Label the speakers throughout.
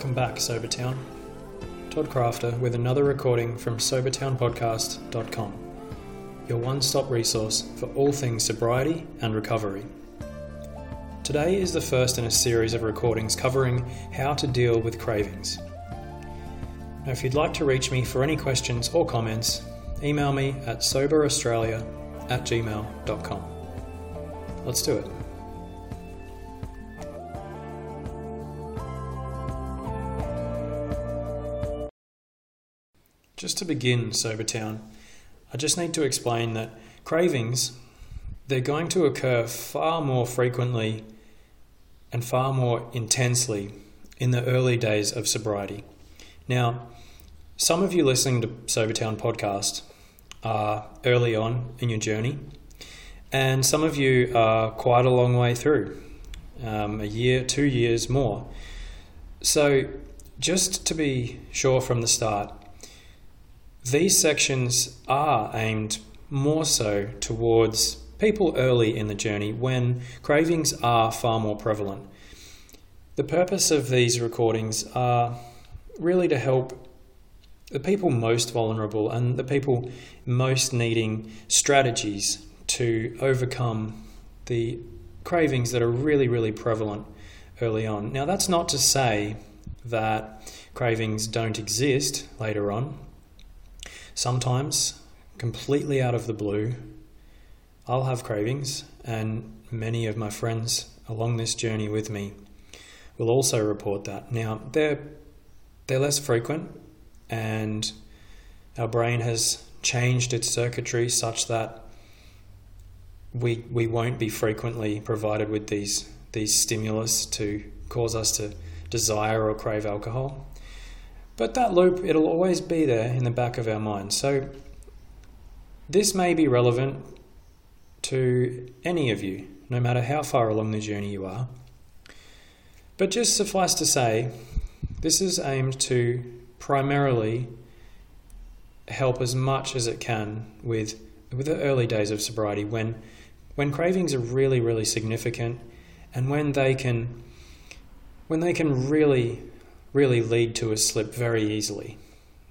Speaker 1: Welcome back, Sobertown. Todd Crafter with another recording from SobertownPodcast.com, your one stop resource for all things sobriety and recovery. Today is the first in a series of recordings covering how to deal with cravings. Now, if you'd like to reach me for any questions or comments, email me at soberaustralia at gmail.com. Let's do it. Just to begin, Sobertown, I just need to explain that cravings, they're going to occur far more frequently and far more intensely in the early days of sobriety. Now, some of you listening to Sobertown podcast are early on in your journey, and some of you are quite a long way through, um, a year, two years more. So, just to be sure from the start, these sections are aimed more so towards people early in the journey when cravings are far more prevalent. The purpose of these recordings are really to help the people most vulnerable and the people most needing strategies to overcome the cravings that are really, really prevalent early on. Now, that's not to say that cravings don't exist later on. Sometimes, completely out of the blue, I'll have cravings, and many of my friends along this journey with me will also report that. Now, they're, they're less frequent, and our brain has changed its circuitry such that we we won't be frequently provided with these these stimulus to cause us to desire or crave alcohol. But that loop it'll always be there in the back of our mind. So this may be relevant to any of you, no matter how far along the journey you are. But just suffice to say, this is aimed to primarily help as much as it can with with the early days of sobriety when when cravings are really, really significant and when they can when they can really, really lead to a slip very easily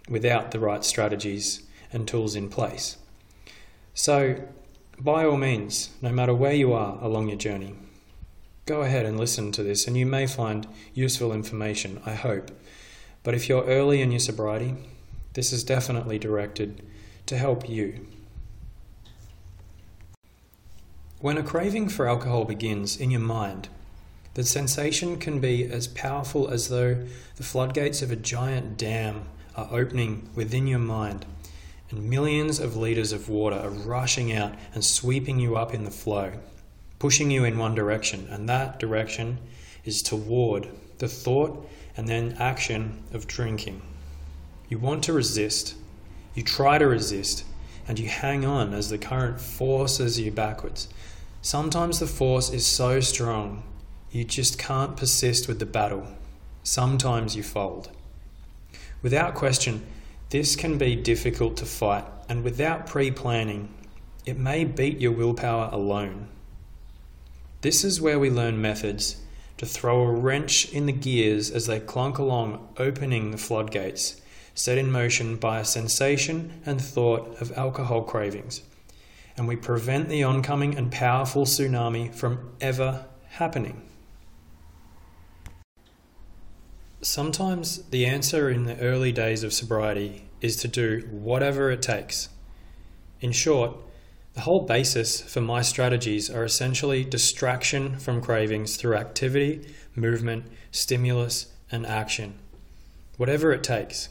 Speaker 1: without the right strategies and tools in place. So, by all means, no matter where you are along your journey, go ahead and listen to this, and you may find useful information, I hope. But if you're early in your sobriety, this is definitely directed to help you. When a craving for alcohol begins in your mind, the sensation can be as powerful as though the floodgates of a giant dam are opening within your mind, and millions of litres of water are rushing out and sweeping you up in the flow, pushing you in one direction, and that direction is toward the thought and then action of drinking. You want to resist, you try to resist, and you hang on as the current forces you backwards. Sometimes the force is so strong you just can't persist with the battle. Sometimes you fold. Without question, this can be difficult to fight, and without pre planning, it may beat your willpower alone. This is where we learn methods to throw a wrench in the gears as they clunk along, opening the floodgates, set in motion by a sensation and thought of alcohol cravings and we prevent the oncoming and powerful tsunami from ever happening. Sometimes the answer in the early days of sobriety is to do whatever it takes. In short, the whole basis for my strategies are essentially distraction from cravings through activity, movement, stimulus, and action. Whatever it takes.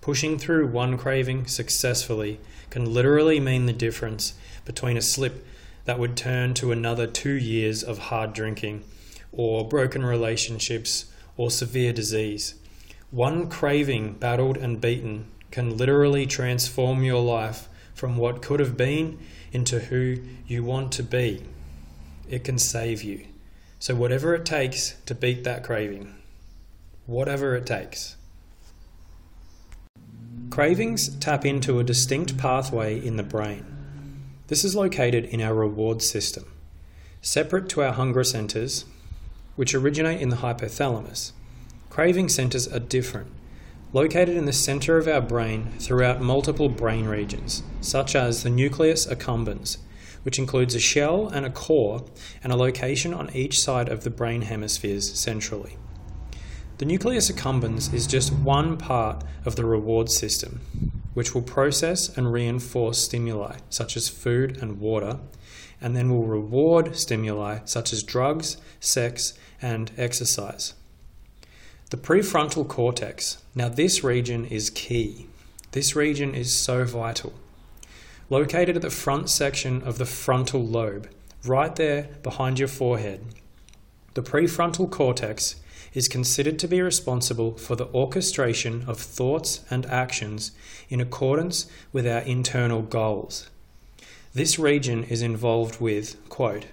Speaker 1: Pushing through one craving successfully can literally mean the difference between a slip that would turn to another two years of hard drinking, or broken relationships, or severe disease. One craving battled and beaten can literally transform your life from what could have been into who you want to be. It can save you. So, whatever it takes to beat that craving, whatever it takes. Cravings tap into a distinct pathway in the brain. This is located in our reward system, separate to our hunger centers, which originate in the hypothalamus. craving centers are different, located in the center of our brain throughout multiple brain regions, such as the nucleus accumbens, which includes a shell and a core and a location on each side of the brain hemispheres centrally. The nucleus accumbens is just one part of the reward system, which will process and reinforce stimuli such as food and water, and then will reward stimuli such as drugs, sex, and exercise. The prefrontal cortex. Now, this region is key. This region is so vital. Located at the front section of the frontal lobe, right there behind your forehead, the prefrontal cortex is considered to be responsible for the orchestration of thoughts and actions in accordance with our internal goals. This region is involved with, quote,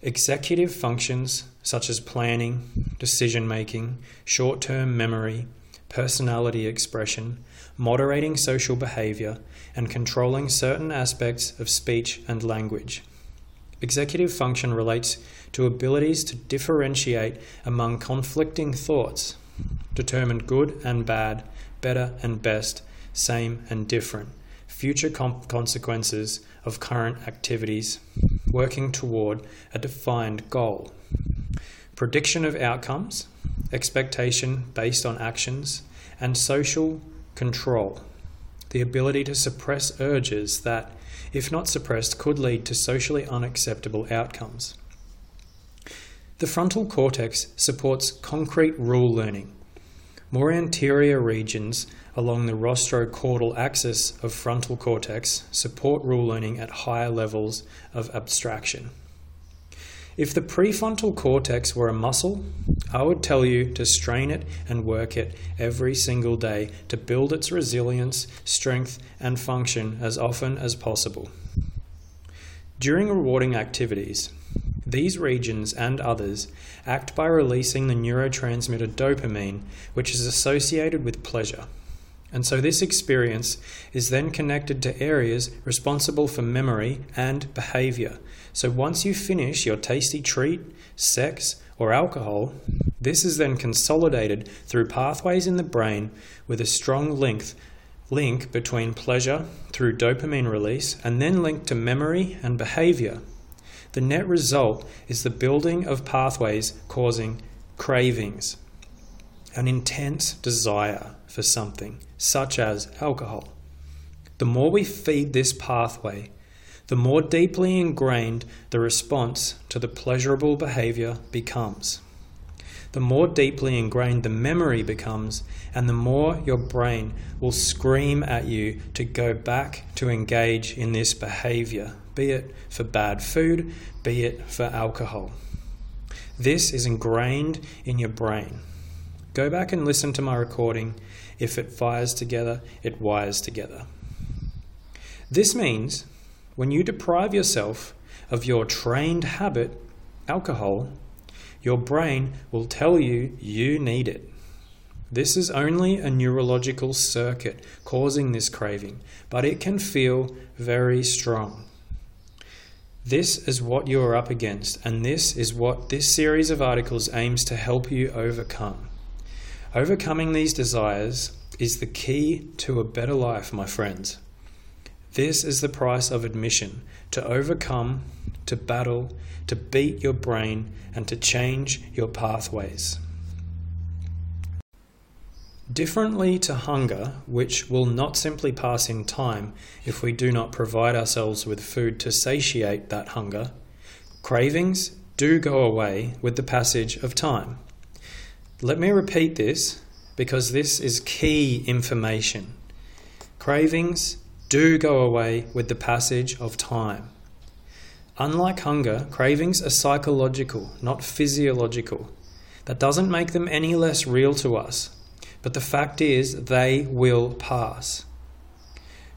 Speaker 1: executive functions such as planning, decision making, short term memory, personality expression, moderating social behavior, and controlling certain aspects of speech and language. Executive function relates to abilities to differentiate among conflicting thoughts, determine good and bad, better and best, same and different, future consequences of current activities, working toward a defined goal, prediction of outcomes, expectation based on actions, and social control, the ability to suppress urges that if not suppressed, could lead to socially unacceptable outcomes. The frontal cortex supports concrete rule learning. More anterior regions along the rostrocaudal axis of frontal cortex support rule learning at higher levels of abstraction. If the prefrontal cortex were a muscle, I would tell you to strain it and work it every single day to build its resilience, strength, and function as often as possible. During rewarding activities, these regions and others act by releasing the neurotransmitter dopamine, which is associated with pleasure. And so this experience is then connected to areas responsible for memory and behavior. So once you finish your tasty treat, sex, or alcohol, this is then consolidated through pathways in the brain with a strong link, link between pleasure through dopamine release and then linked to memory and behavior. The net result is the building of pathways causing cravings, an intense desire for something, such as alcohol. The more we feed this pathway, the more deeply ingrained the response to the pleasurable behavior becomes. The more deeply ingrained the memory becomes, and the more your brain will scream at you to go back to engage in this behavior, be it for bad food, be it for alcohol. This is ingrained in your brain. Go back and listen to my recording. If it fires together, it wires together. This means when you deprive yourself of your trained habit, alcohol, your brain will tell you you need it. This is only a neurological circuit causing this craving, but it can feel very strong. This is what you are up against, and this is what this series of articles aims to help you overcome. Overcoming these desires is the key to a better life, my friends. This is the price of admission to overcome, to battle, to beat your brain, and to change your pathways. Differently to hunger, which will not simply pass in time if we do not provide ourselves with food to satiate that hunger, cravings do go away with the passage of time. Let me repeat this because this is key information. Cravings do go away with the passage of time. Unlike hunger, cravings are psychological, not physiological. That doesn't make them any less real to us, but the fact is they will pass.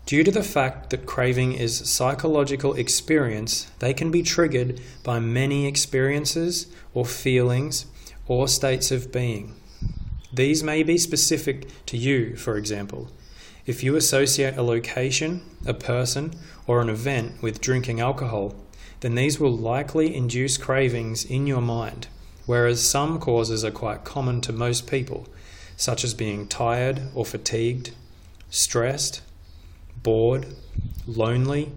Speaker 1: Due to the fact that craving is psychological experience, they can be triggered by many experiences or feelings or states of being. These may be specific to you, for example. If you associate a location, a person, or an event with drinking alcohol, then these will likely induce cravings in your mind, whereas some causes are quite common to most people, such as being tired or fatigued, stressed, bored, lonely,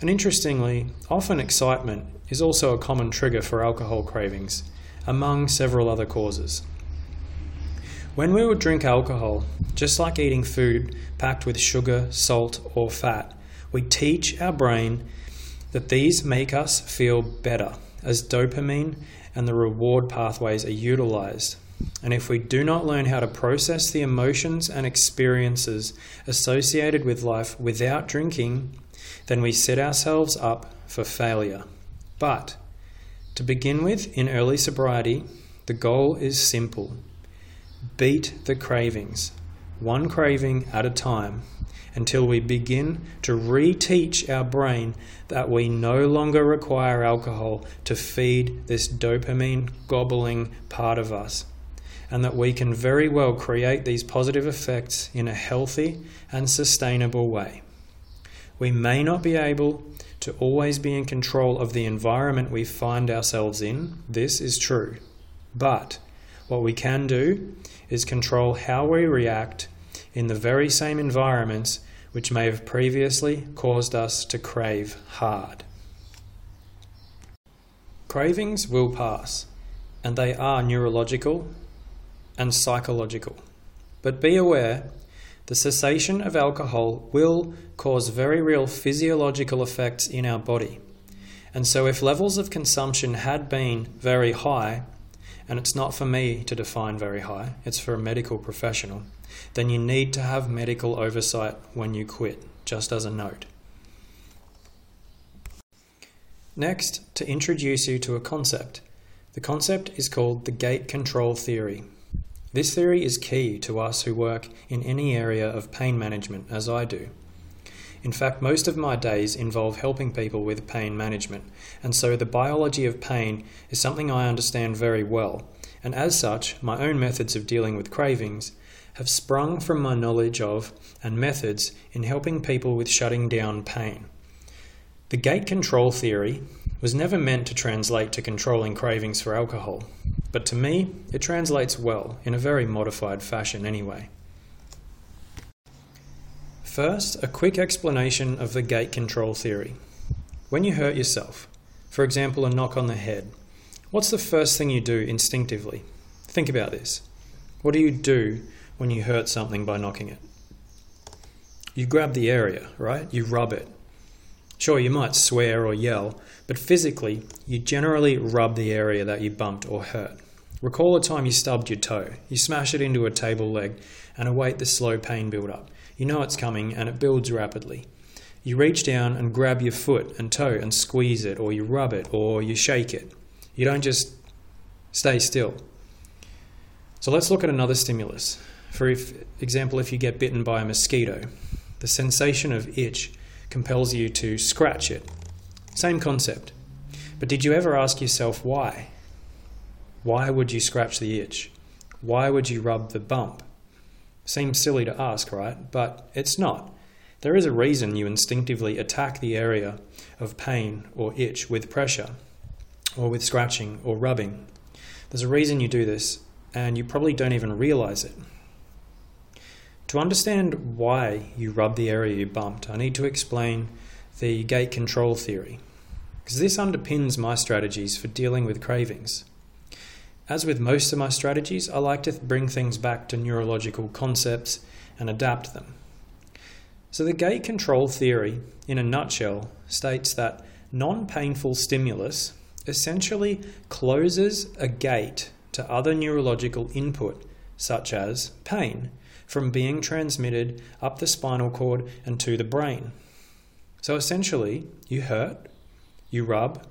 Speaker 1: and interestingly, often excitement is also a common trigger for alcohol cravings, among several other causes. When we would drink alcohol, just like eating food packed with sugar, salt, or fat, we teach our brain that these make us feel better as dopamine and the reward pathways are utilized. And if we do not learn how to process the emotions and experiences associated with life without drinking, then we set ourselves up for failure. But to begin with, in early sobriety, the goal is simple beat the cravings, one craving at a time, until we begin to reteach our brain that we no longer require alcohol to feed this dopamine gobbling part of us, and that we can very well create these positive effects in a healthy and sustainable way. We may not be able to always be in control of the environment we find ourselves in, this is true. But what we can do is control how we react in the very same environments which may have previously caused us to crave hard. Cravings will pass, and they are neurological and psychological. But be aware the cessation of alcohol will cause very real physiological effects in our body. And so, if levels of consumption had been very high, and it's not for me to define very high, it's for a medical professional, then you need to have medical oversight when you quit, just as a note. Next, to introduce you to a concept. The concept is called the gate control theory. This theory is key to us who work in any area of pain management, as I do. In fact, most of my days involve helping people with pain management, and so the biology of pain is something I understand very well, and as such, my own methods of dealing with cravings have sprung from my knowledge of and methods in helping people with shutting down pain. The gate control theory was never meant to translate to controlling cravings for alcohol, but to me, it translates well, in a very modified fashion anyway. First, a quick explanation of the gate control theory. When you hurt yourself, for example, a knock on the head, what's the first thing you do instinctively? Think about this. What do you do when you hurt something by knocking it? You grab the area, right? You rub it. Sure, you might swear or yell, but physically, you generally rub the area that you bumped or hurt. Recall a time you stubbed your toe. You smash it into a table leg and await the slow pain build up. You know it's coming and it builds rapidly. You reach down and grab your foot and toe and squeeze it, or you rub it, or you shake it. You don't just stay still. So let's look at another stimulus. For if, example, if you get bitten by a mosquito, the sensation of itch compels you to scratch it. Same concept. But did you ever ask yourself why? Why would you scratch the itch? Why would you rub the bump? Seems silly to ask, right? But it's not. There is a reason you instinctively attack the area of pain or itch with pressure, or with scratching or rubbing. There's a reason you do this, and you probably don't even realize it. To understand why you rub the area you bumped, I need to explain the gate control theory, because this underpins my strategies for dealing with cravings. As with most of my strategies, I like to bring things back to neurological concepts and adapt them. So, the gate control theory, in a nutshell, states that non painful stimulus essentially closes a gate to other neurological input, such as pain, from being transmitted up the spinal cord and to the brain. So essentially, you hurt, you rub,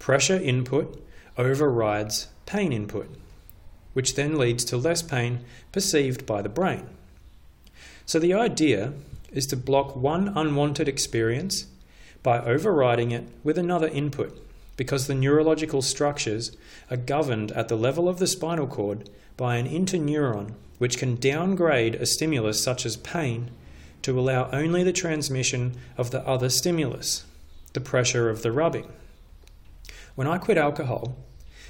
Speaker 1: pressure input overrides pain input, which then leads to less pain perceived by the brain. So the idea is to block one unwanted experience by overriding it with another input because the neurological structures are governed at the level of the spinal cord by an interneuron which can downgrade a stimulus such as pain to allow only the transmission of the other stimulus, the pressure of the rubbing. When I quit alcohol,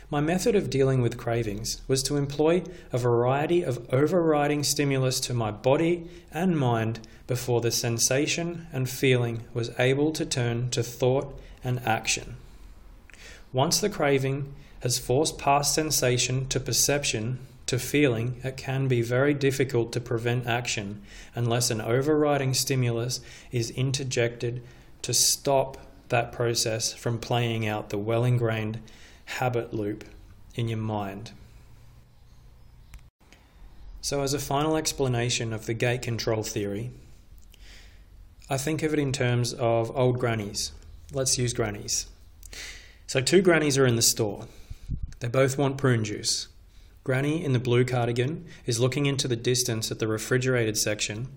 Speaker 1: My method of dealing with cravings was to employ a variety of overriding stimulus to my body and mind before the sensation and feeling was able to turn to thought and action. Once the craving has forced past sensation to perception to feeling, it can be very difficult to prevent action unless an overriding stimulus is interjected to stop that process from playing out the well ingrained habit loop in your mind. So, as a final explanation of the gate control theory, I think of it in terms of old grannies. Let's use grannies. So, two grannies are in the store. They both want prune juice. Granny in the blue cardigan is looking into the distance at the refrigerated section,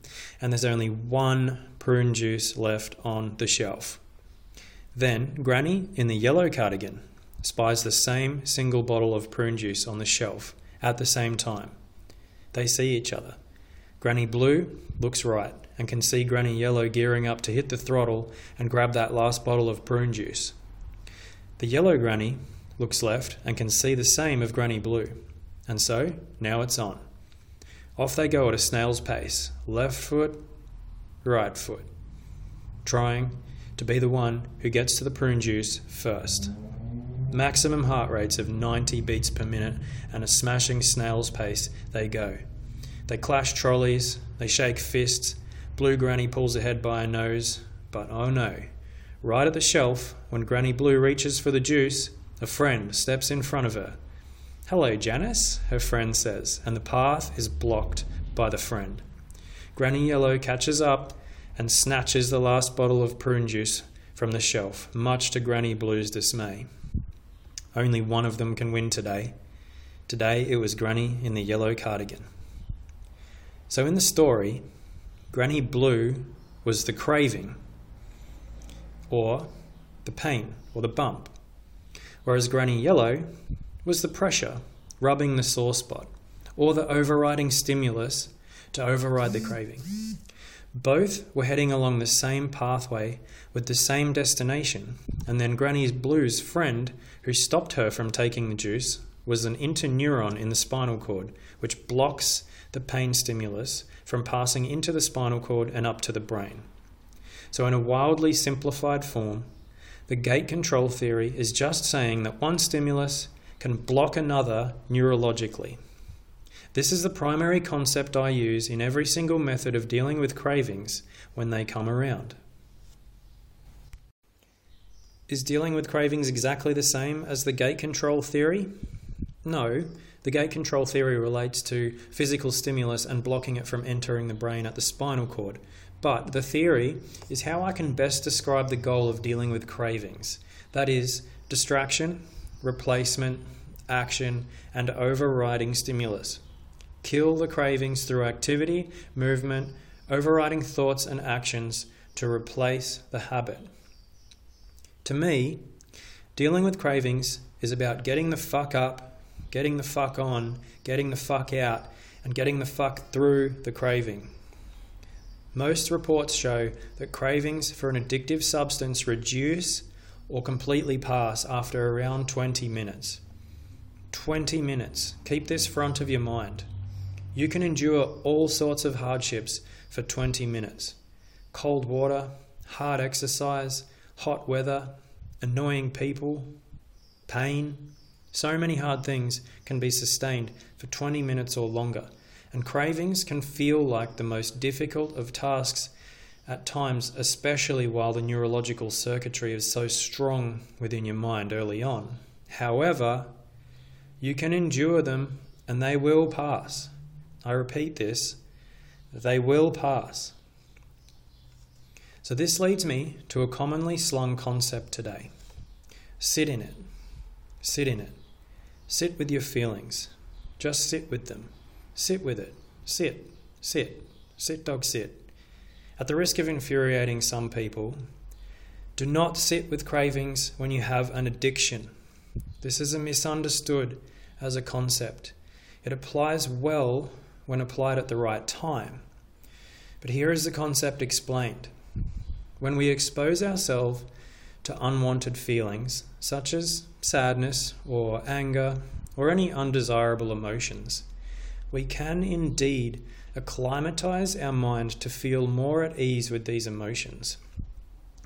Speaker 1: and there's only one prune juice left on the shelf. Then, Granny in the yellow cardigan spies the same single bottle of prune juice on the shelf at the same time. They see each other. Granny Blue looks right and can see Granny Yellow gearing up to hit the throttle and grab that last bottle of prune juice. The yellow Granny looks left and can see the same of Granny Blue. And so, now it's on. Off they go at a snail's pace, left foot, right foot, trying to be the one who gets to the prune juice first. Maximum heart rates of 90 beats per minute and a smashing snail's pace they go. They clash trolleys, they shake fists, Blue Granny pulls ahead by a nose, but oh no. Right at the shelf, when Granny Blue reaches for the juice, a friend steps in front of her. Hello, Janice, her friend says, and the path is blocked by the friend. Granny Yellow catches up and snatches the last bottle of prune juice from the shelf, much to Granny Blue's dismay. Only one of them can win today. Today it was Granny in the yellow cardigan. So in the story, Granny Blue was the craving, or the pain, or the bump, whereas Granny Yellow was the pressure, rubbing the sore spot, or the overriding stimulus to override the craving. Both were heading along the same pathway with the same destination, and then Granny's Blue's friend, who stopped her from taking the juice, was an interneuron in the spinal cord, which blocks the pain stimulus from passing into the spinal cord and up to the brain. So, in a wildly simplified form, the gate control theory is just saying that one stimulus can block another neurologically. This is the primary concept I use in every single method of dealing with cravings when they come around. Is dealing with cravings exactly the same as the gate control theory? No. The gate control theory relates to physical stimulus and blocking it from entering the brain at the spinal cord. But the theory is how I can best describe the goal of dealing with cravings that is, distraction, replacement, action, and overriding stimulus. Kill the cravings through activity, movement, overriding thoughts and actions to replace the habit. To me, dealing with cravings is about getting the fuck up, getting the fuck on, getting the fuck out, and getting the fuck through the craving. Most reports show that cravings for an addictive substance reduce or completely pass after around 20 minutes. 20 minutes. Keep this front of your mind. You can endure all sorts of hardships for 20 minutes cold water, hard exercise, hot weather, annoying people, pain. So many hard things can be sustained for 20 minutes or longer, and cravings can feel like the most difficult of tasks at times, especially while the neurological circuitry is so strong within your mind early on. However, you can endure them and they will pass. I repeat this, they will pass. So, this leads me to a commonly slung concept today sit in it. Sit in it. Sit with your feelings. Just sit with them. Sit with it. Sit. Sit. Sit, dog, sit. At the risk of infuriating some people, do not sit with cravings when you have an addiction. This is misunderstood as a concept. It applies well when applied at the right time. But here is the concept explained. When we expose ourselves to unwanted feelings such as sadness or anger or any undesirable emotions, we can indeed acclimatize our mind to feel more at ease with these emotions.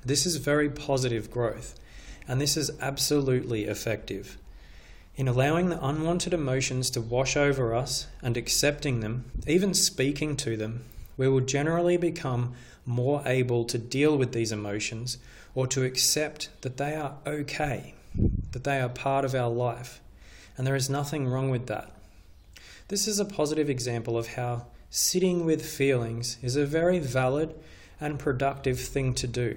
Speaker 1: This is very positive growth, and this is absolutely effective. In allowing the unwanted emotions to wash over us and accepting them, even speaking to them, we will generally become more able to deal with these emotions or to accept that they are okay, that they are part of our life, and there is nothing wrong with that. This is a positive example of how sitting with feelings is a very valid and productive thing to do.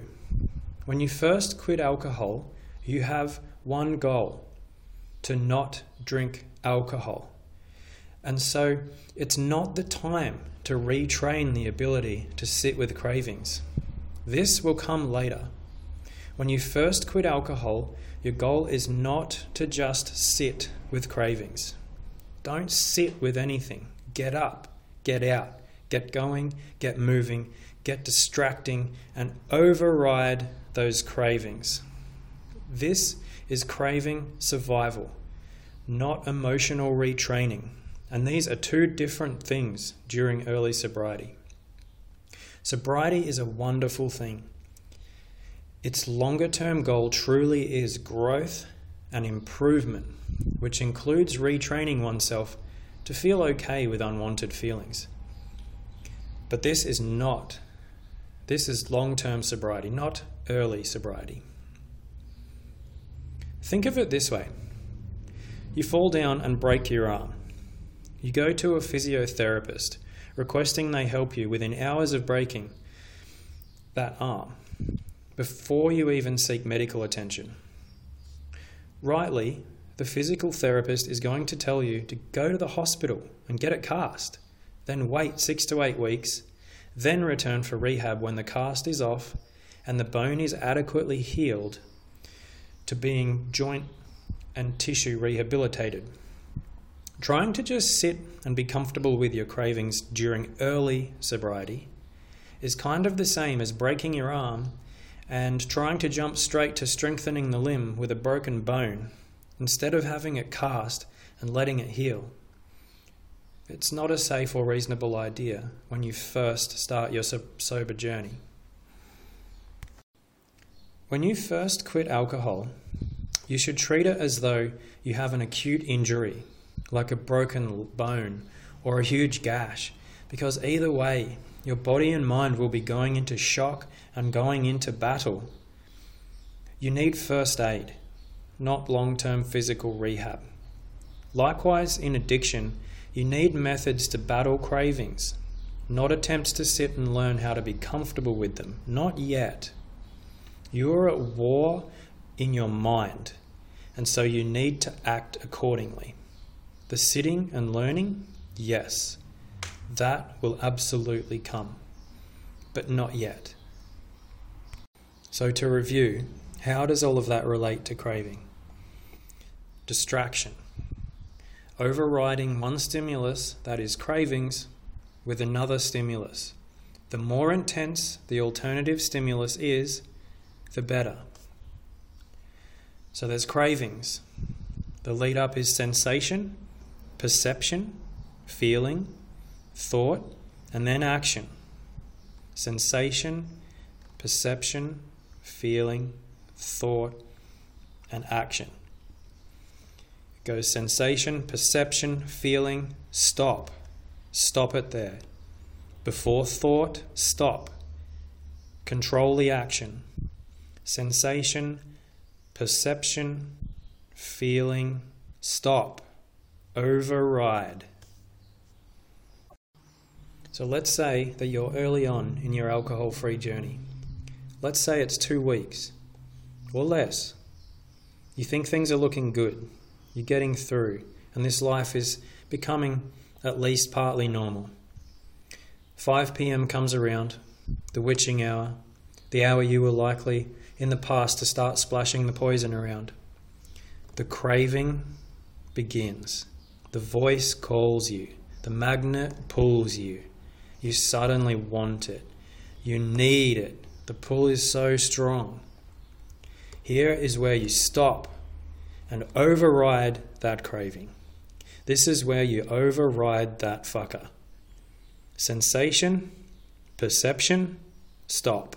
Speaker 1: When you first quit alcohol, you have one goal to not drink alcohol. And so it's not the time to retrain the ability to sit with cravings. This will come later. When you first quit alcohol, your goal is not to just sit with cravings. Don't sit with anything. Get up, get out, get going, get moving, get distracting, and override those cravings. This is craving survival, not emotional retraining. And these are two different things during early sobriety. Sobriety is a wonderful thing. Its longer term goal truly is growth and improvement, which includes retraining oneself to feel okay with unwanted feelings. But this is not, this is long term sobriety, not early sobriety. Think of it this way you fall down and break your arm. You go to a physiotherapist requesting they help you within hours of breaking that arm before you even seek medical attention. Rightly, the physical therapist is going to tell you to go to the hospital and get it cast, then wait six to eight weeks, then return for rehab when the cast is off and the bone is adequately healed to being joint and tissue rehabilitated. Trying to just sit and be comfortable with your cravings during early sobriety is kind of the same as breaking your arm and trying to jump straight to strengthening the limb with a broken bone instead of having it cast and letting it heal. It's not a safe or reasonable idea when you first start your sober journey. When you first quit alcohol, you should treat it as though you have an acute injury, like a broken bone or a huge gash, because either way, your body and mind will be going into shock and going into battle. You need first aid, not long term physical rehab. Likewise, in addiction, you need methods to battle cravings, not attempts to sit and learn how to be comfortable with them. Not yet. You are at war in your mind, and so you need to act accordingly. The sitting and learning, yes. That will absolutely come, but not yet. So, to review, how does all of that relate to craving? Distraction. Overriding one stimulus, that is cravings, with another stimulus. The more intense the alternative stimulus is, the better. So there's cravings. The lead up is sensation, perception, feeling, thought, and then action. Sensation, perception, feeling, thought, and action. It goes sensation, perception, feeling, stop. Stop it there. Before thought, stop. Control the action. Sensation, perception, feeling, stop. Override. So let's say that you're early on in your alcohol free journey. Let's say it's two weeks or less. You think things are looking good, you're getting through, and this life is becoming at least partly normal. 5 pm comes around, the witching hour, the hour you were likely in the past to start splashing the poison around. The craving begins. The voice calls you. The magnet pulls you. You suddenly want it. You need it. The pull is so strong. Here is where you stop and override that craving. This is where you override that fucker. Sensation, perception, stop.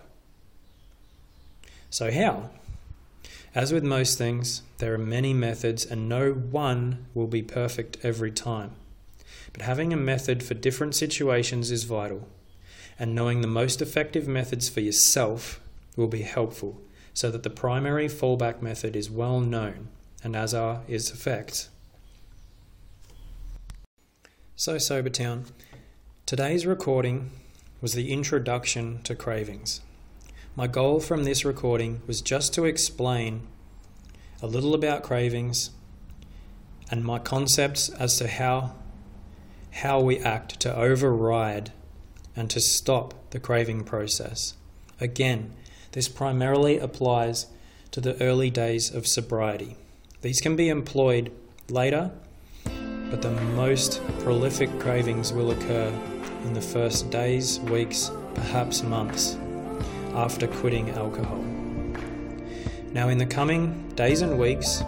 Speaker 1: So, how? As with most things, there are many methods and no one will be perfect every time. But having a method for different situations is vital, and knowing the most effective methods for yourself will be helpful so that the primary fallback method is well known and as are its effects. So, Sobertown, today's recording was the introduction to cravings. My goal from this recording was just to explain a little about cravings and my concepts as to how how we act to override and to stop the craving process. Again, this primarily applies to the early days of sobriety. These can be employed later, but the most prolific cravings will occur in the first days, weeks, perhaps months after quitting alcohol. Now, in the coming days and weeks,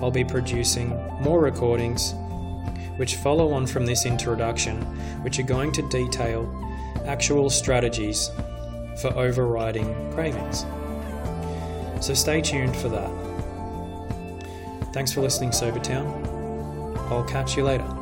Speaker 1: I'll be producing more recordings which follow on from this introduction, which are going to detail actual strategies for overriding cravings. So stay tuned for that. Thanks for listening, Sobertown. I'll catch you later.